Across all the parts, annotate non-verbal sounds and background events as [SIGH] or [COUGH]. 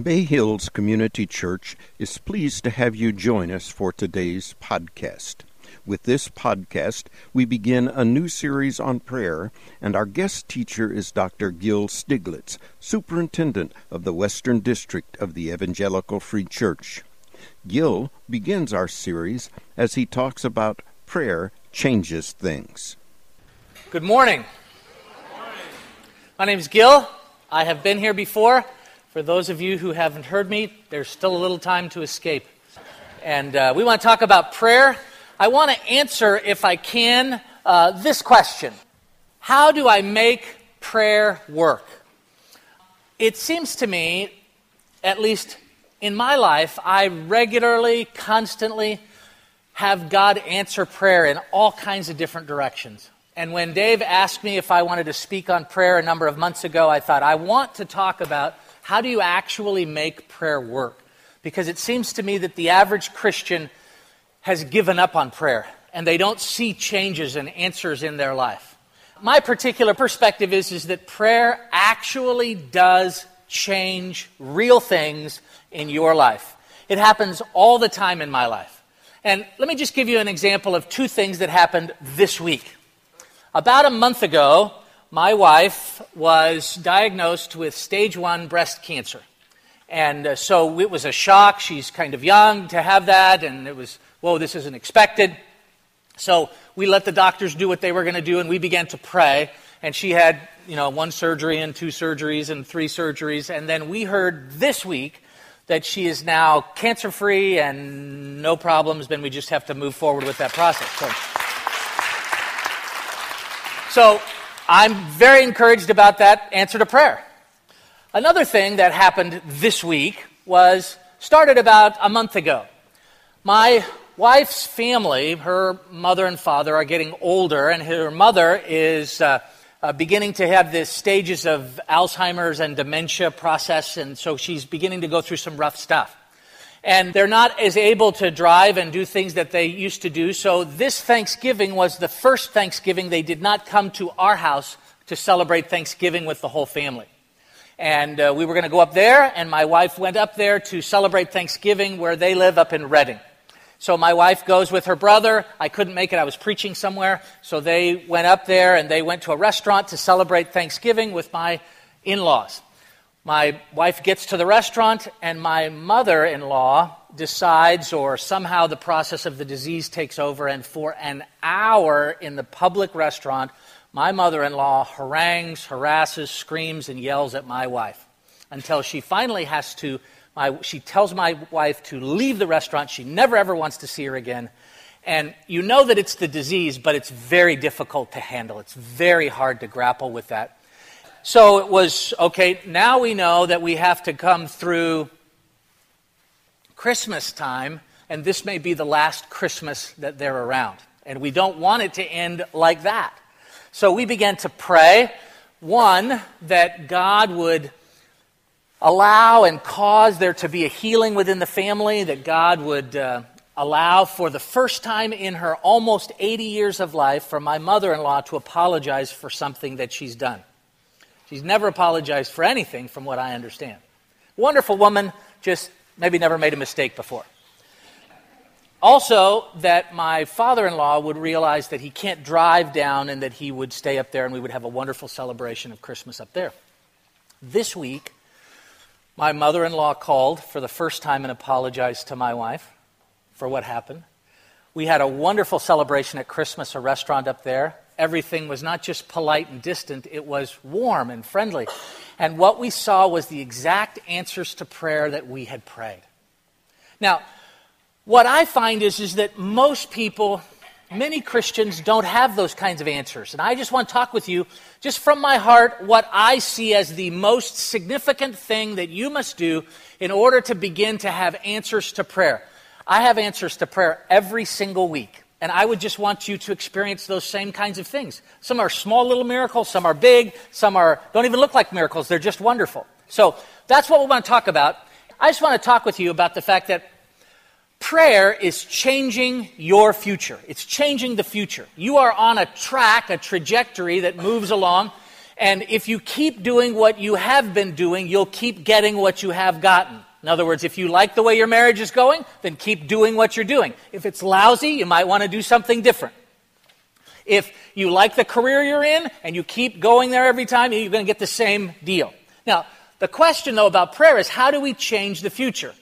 Bay Hills Community Church is pleased to have you join us for today's podcast. With this podcast, we begin a new series on prayer, and our guest teacher is Dr. Gil Stieglitz, Superintendent of the Western District of the Evangelical Free Church. Gil begins our series as he talks about prayer changes things. Good morning. My name is Gil. I have been here before. For those of you who haven't heard me, there's still a little time to escape. And uh, we want to talk about prayer. I want to answer, if I can, uh, this question How do I make prayer work? It seems to me, at least in my life, I regularly, constantly have God answer prayer in all kinds of different directions. And when Dave asked me if I wanted to speak on prayer a number of months ago, I thought, I want to talk about how do you actually make prayer work? Because it seems to me that the average Christian has given up on prayer and they don't see changes and answers in their life. My particular perspective is, is that prayer actually does change real things in your life. It happens all the time in my life. And let me just give you an example of two things that happened this week. About a month ago, my wife was diagnosed with stage one breast cancer. And uh, so it was a shock. She's kind of young to have that, and it was, whoa, this isn't expected. So we let the doctors do what they were going to do, and we began to pray. And she had, you know, one surgery and two surgeries and three surgeries. And then we heard this week that she is now cancer free and no problems, then we just have to move forward with that process. So. So I'm very encouraged about that answer to prayer. Another thing that happened this week was started about a month ago. My wife's family, her mother and father, are getting older, and her mother is uh, uh, beginning to have the stages of Alzheimer's and dementia process, and so she's beginning to go through some rough stuff and they're not as able to drive and do things that they used to do. So this Thanksgiving was the first Thanksgiving they did not come to our house to celebrate Thanksgiving with the whole family. And uh, we were going to go up there, and my wife went up there to celebrate Thanksgiving where they live up in Redding. So my wife goes with her brother. I couldn't make it. I was preaching somewhere. So they went up there and they went to a restaurant to celebrate Thanksgiving with my in laws. My wife gets to the restaurant, and my mother in law decides, or somehow the process of the disease takes over, and for an hour in the public restaurant, my mother in law harangues, harasses, screams, and yells at my wife until she finally has to. My, she tells my wife to leave the restaurant. She never ever wants to see her again. And you know that it's the disease, but it's very difficult to handle. It's very hard to grapple with that. So it was okay, now we know that we have to come through Christmas time, and this may be the last Christmas that they're around. And we don't want it to end like that. So we began to pray, one, that God would allow and cause there to be a healing within the family, that God would uh, allow for the first time in her almost 80 years of life for my mother in law to apologize for something that she's done. She's never apologized for anything, from what I understand. Wonderful woman, just maybe never made a mistake before. Also, that my father in law would realize that he can't drive down and that he would stay up there and we would have a wonderful celebration of Christmas up there. This week, my mother in law called for the first time and apologized to my wife for what happened. We had a wonderful celebration at Christmas, a restaurant up there everything was not just polite and distant, it was warm and friendly. And what we saw was the exact answers to prayer that we had prayed. Now, what I find is, is that most people, many Christians, don't have those kinds of answers. And I just want to talk with you, just from my heart, what I see as the most significant thing that you must do in order to begin to have answers to prayer. I have answers to prayer every single week. And I would just want you to experience those same kinds of things. Some are small little miracles, some are big, some are don't even look like miracles, they're just wonderful. So that's what we want to talk about. I just want to talk with you about the fact that prayer is changing your future. It's changing the future. You are on a track, a trajectory that moves along, And if you keep doing what you have been doing, you'll keep getting what you have gotten. In other words, if you like the way your marriage is going, then keep doing what you're doing. If it's lousy, you might want to do something different. If you like the career you're in and you keep going there every time, you're going to get the same deal. Now, the question, though, about prayer is how do we change the future?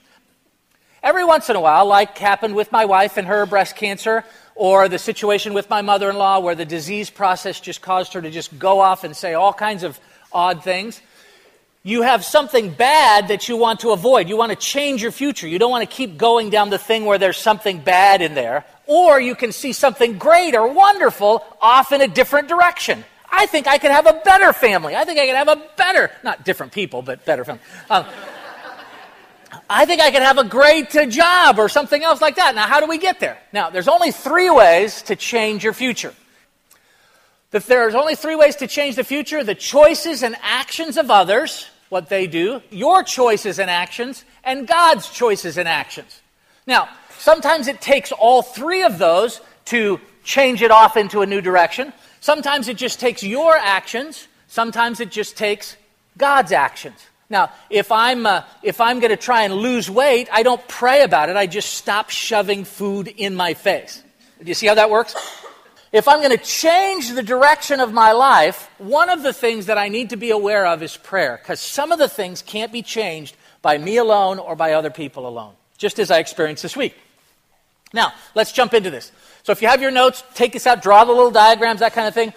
Every once in a while, like happened with my wife and her breast cancer, or the situation with my mother in law where the disease process just caused her to just go off and say all kinds of odd things. You have something bad that you want to avoid. You want to change your future. You don't want to keep going down the thing where there's something bad in there. Or you can see something great or wonderful off in a different direction. I think I could have a better family. I think I could have a better, not different people, but better family. Um, I think I could have a great uh, job or something else like that. Now, how do we get there? Now, there's only three ways to change your future. There's only three ways to change the future the choices and actions of others, what they do, your choices and actions, and God's choices and actions. Now, sometimes it takes all three of those to change it off into a new direction. Sometimes it just takes your actions, sometimes it just takes God's actions. Now, if I'm, uh, if I'm going to try and lose weight, I don't pray about it. I just stop shoving food in my face. Do you see how that works? If I'm going to change the direction of my life, one of the things that I need to be aware of is prayer, because some of the things can't be changed by me alone or by other people alone, just as I experienced this week. Now, let's jump into this. So if you have your notes, take this out, draw the little diagrams, that kind of thing.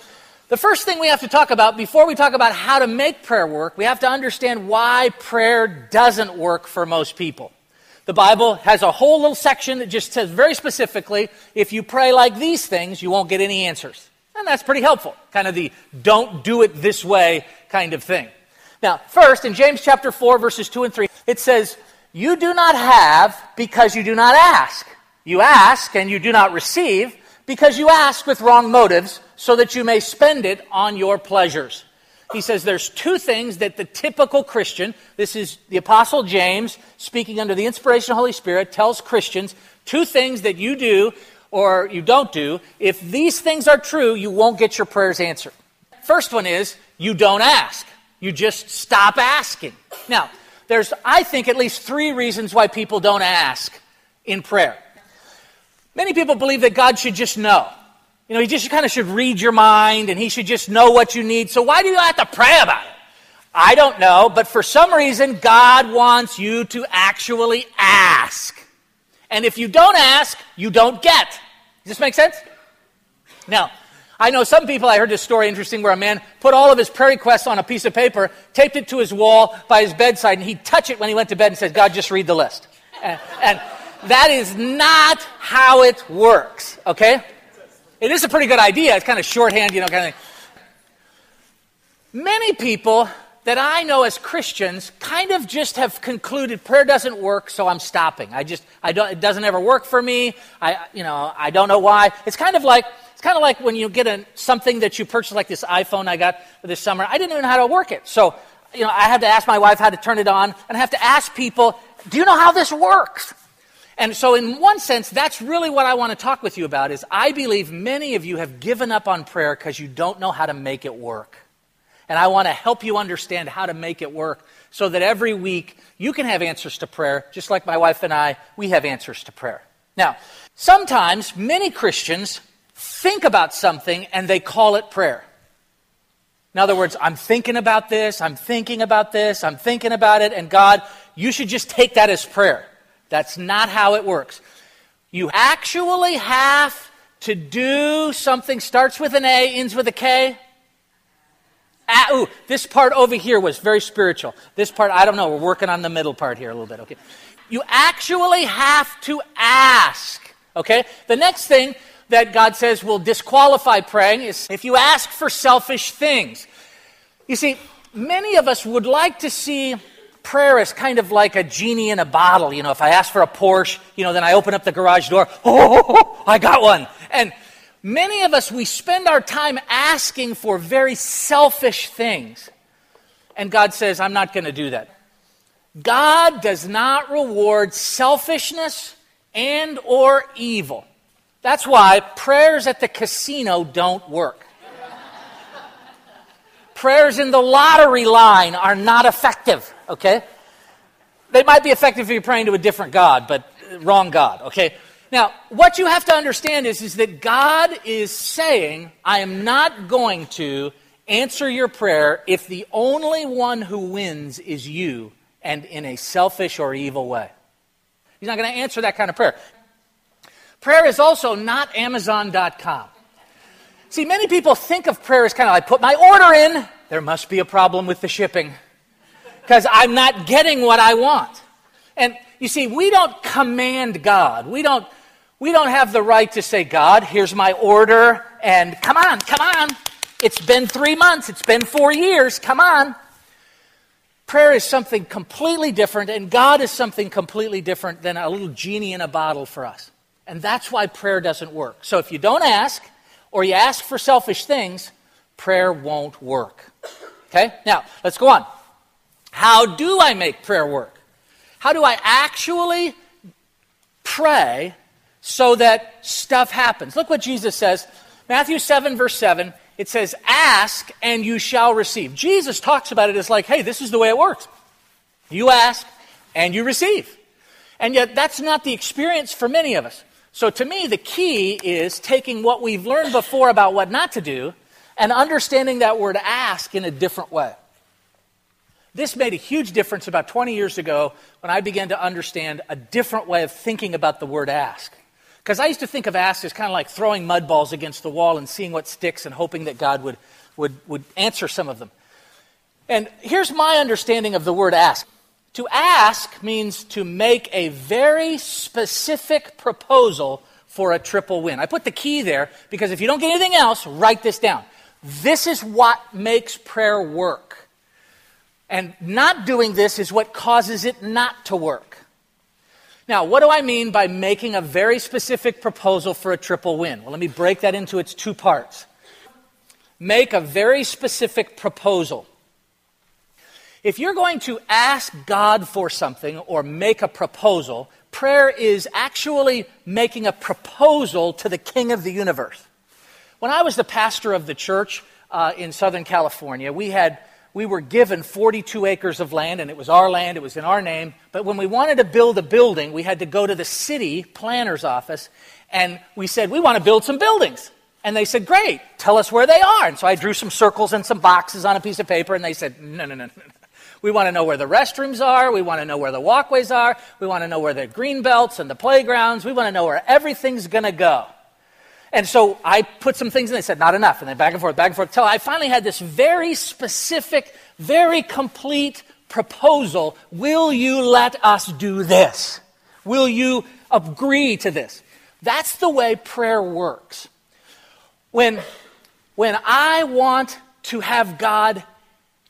The first thing we have to talk about before we talk about how to make prayer work, we have to understand why prayer doesn't work for most people. The Bible has a whole little section that just says very specifically if you pray like these things, you won't get any answers. And that's pretty helpful. Kind of the don't do it this way kind of thing. Now, first, in James chapter 4, verses 2 and 3, it says, You do not have because you do not ask. You ask and you do not receive because you ask with wrong motives so that you may spend it on your pleasures. He says there's two things that the typical Christian, this is the Apostle James speaking under the inspiration of the Holy Spirit, tells Christians two things that you do or you don't do. If these things are true, you won't get your prayers answered. First one is you don't ask, you just stop asking. Now, there's, I think, at least three reasons why people don't ask in prayer. Many people believe that God should just know. You know, he just kind of should read your mind and he should just know what you need. So why do you have to pray about it? I don't know, but for some reason, God wants you to actually ask. And if you don't ask, you don't get. Does this make sense? Now, I know some people, I heard this story interesting where a man put all of his prayer requests on a piece of paper, taped it to his wall by his bedside, and he'd touch it when he went to bed and said, God, just read the list. And, and that is not how it works, okay? It is a pretty good idea. It's kind of shorthand, you know, kind of thing. Many people that I know as Christians kind of just have concluded prayer doesn't work, so I'm stopping. I just, I don't, it doesn't ever work for me. I, you know, I don't know why. It's kind of like, it's kind of like when you get a, something that you purchase, like this iPhone I got this summer. I didn't even know how to work it. So, you know, I had to ask my wife how to turn it on, and I have to ask people, do you know how this works? And so, in one sense, that's really what I want to talk with you about is I believe many of you have given up on prayer because you don't know how to make it work. And I want to help you understand how to make it work so that every week you can have answers to prayer, just like my wife and I, we have answers to prayer. Now, sometimes many Christians think about something and they call it prayer. In other words, I'm thinking about this, I'm thinking about this, I'm thinking about it, and God, you should just take that as prayer. That's not how it works. You actually have to do something, starts with an A, ends with a K. Ah, ooh, this part over here was very spiritual. This part, I don't know, we're working on the middle part here a little bit, okay? You actually have to ask, okay? The next thing that God says will disqualify praying is if you ask for selfish things. You see, many of us would like to see prayer is kind of like a genie in a bottle. You know, if I ask for a Porsche, you know, then I open up the garage door, oh, I got one. And many of us, we spend our time asking for very selfish things. And God says, I'm not going to do that. God does not reward selfishness and or evil. That's why prayers at the casino don't work. prayers in the lottery line are not effective, okay? They might be effective if you're praying to a different God, but uh, wrong God, okay? Now, what you have to understand is, is that God is saying, I am not going to answer your prayer if the only one who wins is you and in a selfish or evil way. He's not going to answer that kind of prayer. Prayer is also not Amazon.com. See, many people think of prayer as kind of like put my order in, there must be a problem with the shipping because I'm not getting what I want. And you see, we don't command God. We don't, we don't have the right to say, God, here's my order, and come on, come on. It's been three months, it's been four years, come on. Prayer is something completely different, and God is something completely different than a little genie in a bottle for us. And that's why prayer doesn't work. So if you don't ask, or you ask for selfish things, prayer won't work. Okay? Now, let's go on. How do I make prayer work? How do I actually pray so that stuff happens? Look what Jesus says. Matthew 7, verse 7 it says, Ask and you shall receive. Jesus talks about it as like, hey, this is the way it works. You ask and you receive. And yet, that's not the experience for many of us. So, to me, the key is taking what we've learned before about what not to do and understanding that word ask in a different way. This made a huge difference about 20 years ago when I began to understand a different way of thinking about the word ask. Because I used to think of ask as kind of like throwing mud balls against the wall and seeing what sticks and hoping that God would, would, would answer some of them. And here's my understanding of the word ask. To ask means to make a very specific proposal for a triple win. I put the key there because if you don't get anything else, write this down. This is what makes prayer work. And not doing this is what causes it not to work. Now, what do I mean by making a very specific proposal for a triple win? Well, let me break that into its two parts. Make a very specific proposal. If you're going to ask God for something or make a proposal, prayer is actually making a proposal to the King of the universe. When I was the pastor of the church uh, in Southern California, we had we were given 42 acres of land, and it was our land, it was in our name. But when we wanted to build a building, we had to go to the city planner's office, and we said, We want to build some buildings. And they said, Great, tell us where they are. And so I drew some circles and some boxes on a piece of paper, and they said, No, no, no, no. We want to know where the restrooms are. We want to know where the walkways are. We want to know where the green belts and the playgrounds. We want to know where everything's going to go. And so I put some things in, they said, not enough. And then back and forth, back and forth, until I finally had this very specific, very complete proposal. Will you let us do this? Will you agree to this? That's the way prayer works. When, when I want to have God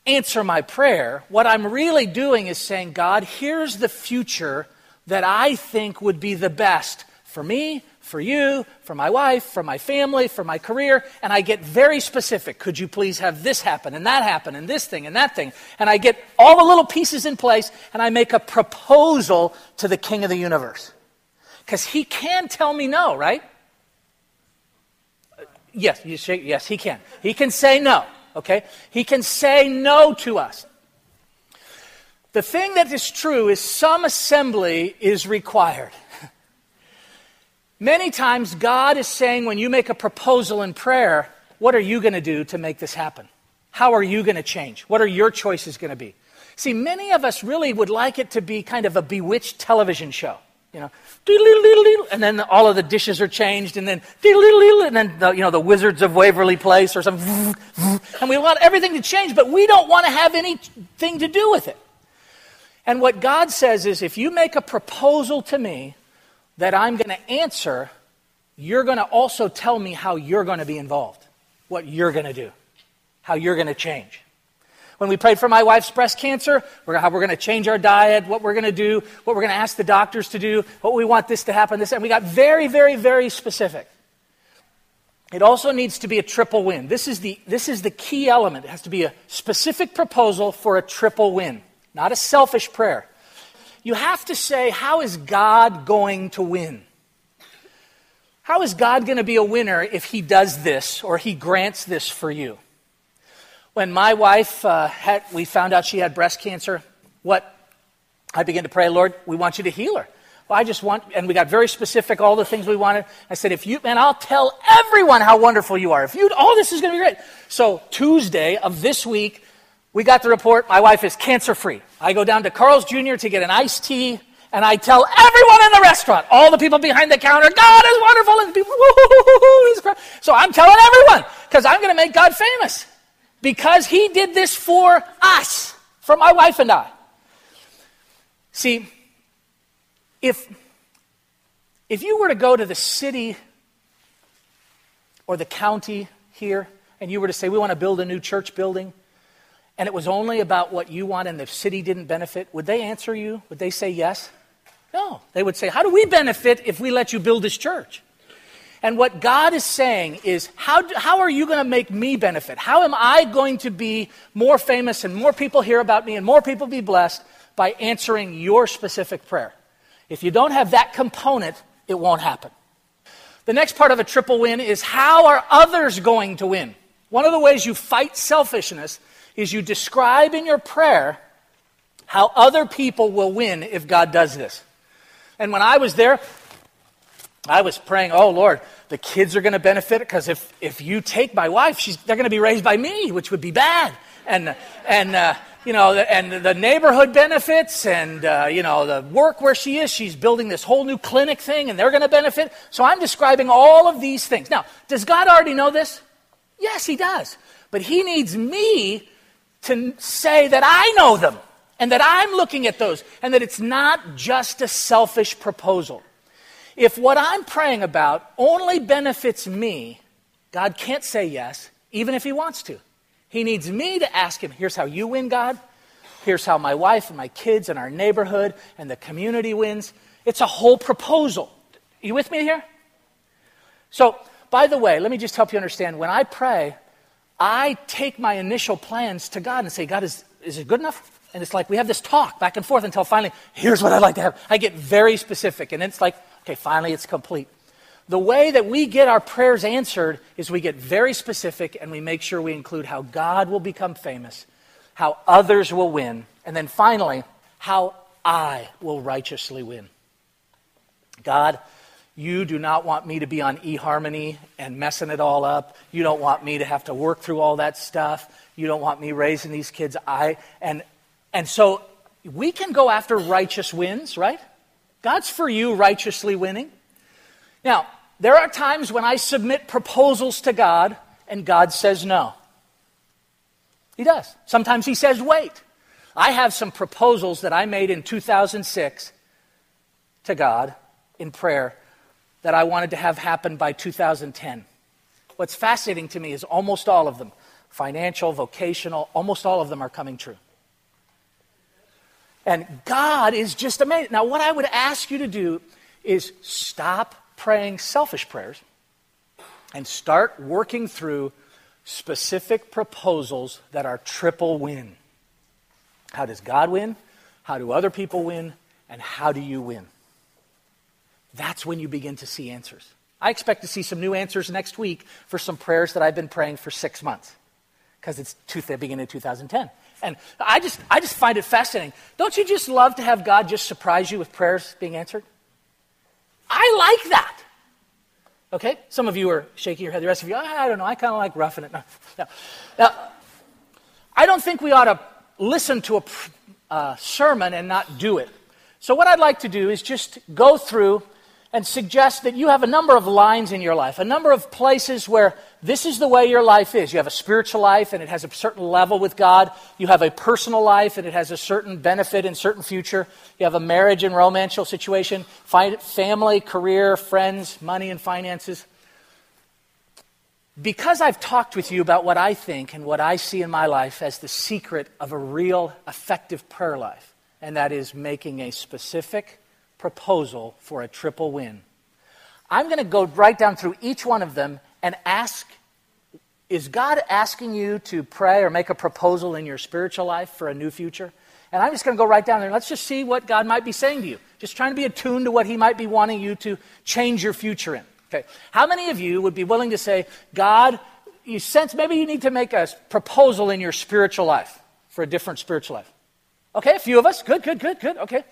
answer my prayer, what I'm really doing is saying, God, here's the future that I think would be the best for me, for you, for my wife, for my family, for my career, and I get very specific. Could you please have this happen and that happen and this thing and that thing? And I get all the little pieces in place and I make a proposal to the king of the universe. Because he can tell me no, right? Yes, shake, yes, he can. He can say no, okay? He can say no to us. The thing that is true is some assembly is required. Many times, God is saying when you make a proposal in prayer, what are you going to do to make this happen? How are you going to change? What are your choices going to be? See, many of us really would like it to be kind of a bewitched television show. You know, and then all of the dishes are changed, and then and then the, you know the Wizards of Waverly Place or something, [LAUGHS] and we want everything to change, but we don't want to have anything to do with it. And what God says is, if you make a proposal to me that I'm going to answer, you're going to also tell me how you're going to be involved, what you're going to do, how you're going to change. When we prayed for my wife's breast cancer, how we're going to change our diet, what we're going to do, what we're going to ask the doctors to do, what we want this to happen, this, and we got very, very, very specific. It also needs to be a triple win. This is the, this is the key element. It has to be a specific proposal for a triple win, not a selfish prayer you have to say, how is God going to win? How is God going to be a winner if he does this or he grants this for you? When my wife uh, had, we found out she had breast cancer, what I began to pray, Lord, we want you to heal her. Well, I just want, and we got very specific, all the things we wanted. I said, if you, man, I'll tell everyone how wonderful you are. If you, all this is going to be great. So Tuesday of this week, we got the report. My wife is cancer free. I go down to Carl's Jr. to get an iced tea, and I tell everyone in the restaurant, all the people behind the counter, God is wonderful, and people, woo So I'm telling everyone because I'm going to make God famous because He did this for us, for my wife and I. See, if, if you were to go to the city or the county here and you were to say, We want to build a new church building, and it was only about what you want and the city didn't benefit, would they answer you? Would they say yes? No. They would say, How do we benefit if we let you build this church? And what God is saying is, how, how are you going to make me benefit? How am I going to be more famous and more people hear about me and more people be blessed by answering your specific prayer? If you don't have that component, it won't happen. The next part of a triple win is how are others going to win? One of the ways you fight selfishness is you describe in your prayer how other people will win if God does this. And when I was there, I was praying, oh Lord, the kids are going to benefit because if, if you take my wife, they're going to be raised by me, which would be bad. And, and uh, you know, and the neighborhood benefits and, uh, you know, the work where she is, she's building this whole new clinic thing and they're going to benefit. So I'm describing all of these things. Now, does God already know this? Yes, He does. But He needs me to say that I know them and that I'm looking at those and that it's not just a selfish proposal. If what I'm praying about only benefits me, God can't say yes, even if He wants to. He needs me to ask Him, here's how you win, God. Here's how my wife and my kids and our neighborhood and the community wins. It's a whole proposal. You with me here? So, by the way, let me just help you understand. When I pray, I take my initial plans to God and say, God, is, is it good enough? And it's like we have this talk back and forth until finally, here's what I'd like to have. I get very specific. And it's like, okay, finally it's complete. The way that we get our prayers answered is we get very specific and we make sure we include how God will become famous, how others will win, and then finally, how I will righteously win. God, you do not want me to be on eHarmony and messing it all up. You don't want me to have to work through all that stuff. You don't want me raising these kids. I and and so we can go after righteous wins, right? God's for you righteously winning. Now, there are times when I submit proposals to God and God says no. He does. Sometimes He says wait. I have some proposals that I made in 2006 to God in prayer that I wanted to have happen by 2010. What's fascinating to me is almost all of them financial, vocational, almost all of them are coming true. And God is just amazing. Now, what I would ask you to do is stop praying selfish prayers and start working through specific proposals that are triple win. How does God win? How do other people win? And how do you win? That's when you begin to see answers. I expect to see some new answers next week for some prayers that I've been praying for six months because it's the beginning of 2010. And I just, I just find it fascinating. Don't you just love to have God just surprise you with prayers being answered? I like that. Okay? Some of you are shaking your head. The rest of you, I don't know. I kind of like roughing it. [LAUGHS] No. Now, now, I don't think we ought to listen to a uh, sermon and not do it. So, what I'd like to do is just go through and suggest that you have a number of lines in your life, a number of places where this is the way your life is. You have a spiritual life and it has a certain level with God. You have a personal life and it has a certain benefit and certain future. You have a marriage and romantical situation, family, career, friends, money and finances. Because I've talked with you about what I think and what I see in my life as the secret of a real effective prayer life, and that is making a specific proposal for a triple win. I'm going to go right down through each one of them and ask Is God asking you to pray or make a proposal in your spiritual life for a new future? And I'm just going to go right down there. Let's just see what God might be saying to you. Just trying to be attuned to what He might be wanting you to change your future in. Okay. How many of you would be willing to say, God, you sense maybe you need to make a proposal in your spiritual life for a different spiritual life? Okay, a few of us. Good, good, good, good. Okay.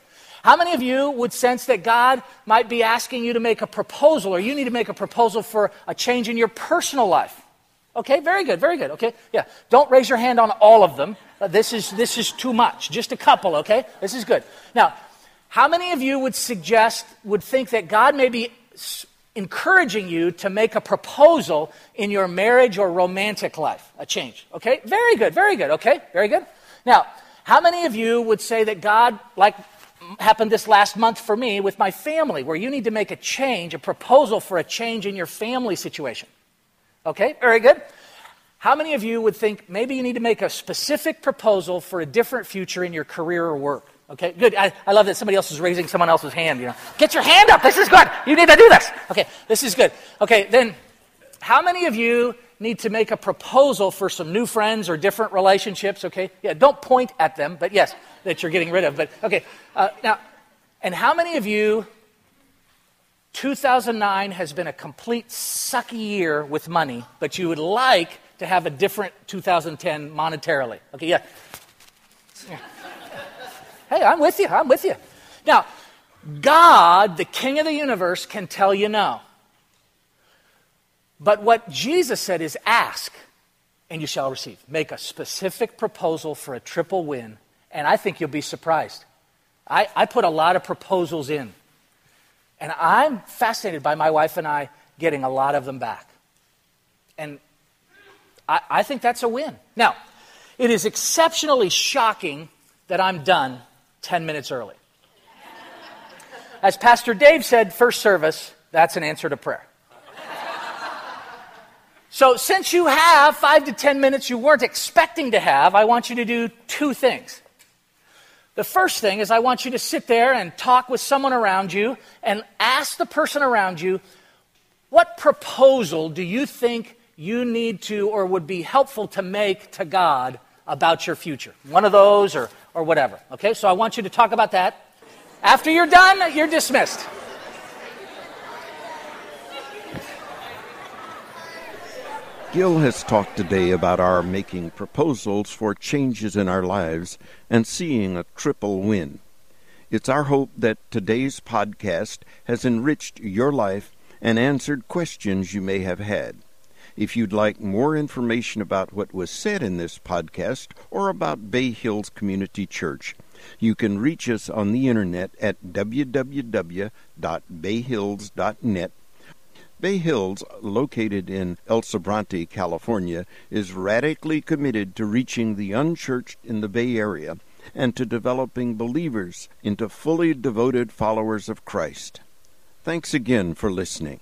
How many of you would sense that God might be asking you to make a proposal or you need to make a proposal for a change in your personal life? Okay, very good, very good. Okay, yeah. Don't raise your hand on all of them. Uh, this, is, this is too much. Just a couple, okay? This is good. Now, how many of you would suggest, would think that God may be encouraging you to make a proposal in your marriage or romantic life? A change, okay? Very good, very good, okay? Very good. Now, how many of you would say that God, like happened this last month for me with my family, where you need to make a change, a proposal for a change in your family situation? Okay, very good. How many of you would think maybe you need to make a specific proposal for a different future in your career or work? Okay, good. I, I love that somebody else is raising someone else's hand. You know, get your hand up. This is good. You need to do this. Okay, this is good. Okay, then, how many of you need to make a proposal for some new friends or different relationships? Okay, yeah, don't point at them, but yes, that you're getting rid of. But okay, uh, now, and how many of you 2009 has been a complete sucky year with money, but you would like to have a different 2010 monetarily. Okay, yeah. yeah. Hey, I'm with you. I'm with you. Now, God, the King of the universe, can tell you no. But what Jesus said is ask, and you shall receive. Make a specific proposal for a triple win, and I think you'll be surprised. I, I put a lot of proposals in. And I'm fascinated by my wife and I getting a lot of them back. And I, I think that's a win. Now, it is exceptionally shocking that I'm done 10 minutes early. As Pastor Dave said, first service, that's an answer to prayer. So, since you have five to 10 minutes you weren't expecting to have, I want you to do two things. The first thing is, I want you to sit there and talk with someone around you and ask the person around you, what proposal do you think you need to or would be helpful to make to God about your future? One of those or, or whatever. Okay, so I want you to talk about that. After you're done, you're dismissed. Gil has talked today about our making proposals for changes in our lives and seeing a triple win. It's our hope that today's podcast has enriched your life and answered questions you may have had. If you'd like more information about what was said in this podcast or about Bay Hills Community Church, you can reach us on the internet at www.bayhills.net Bay Hills, located in El Sobrante, California, is radically committed to reaching the unchurched in the Bay Area and to developing believers into fully devoted followers of Christ. Thanks again for listening.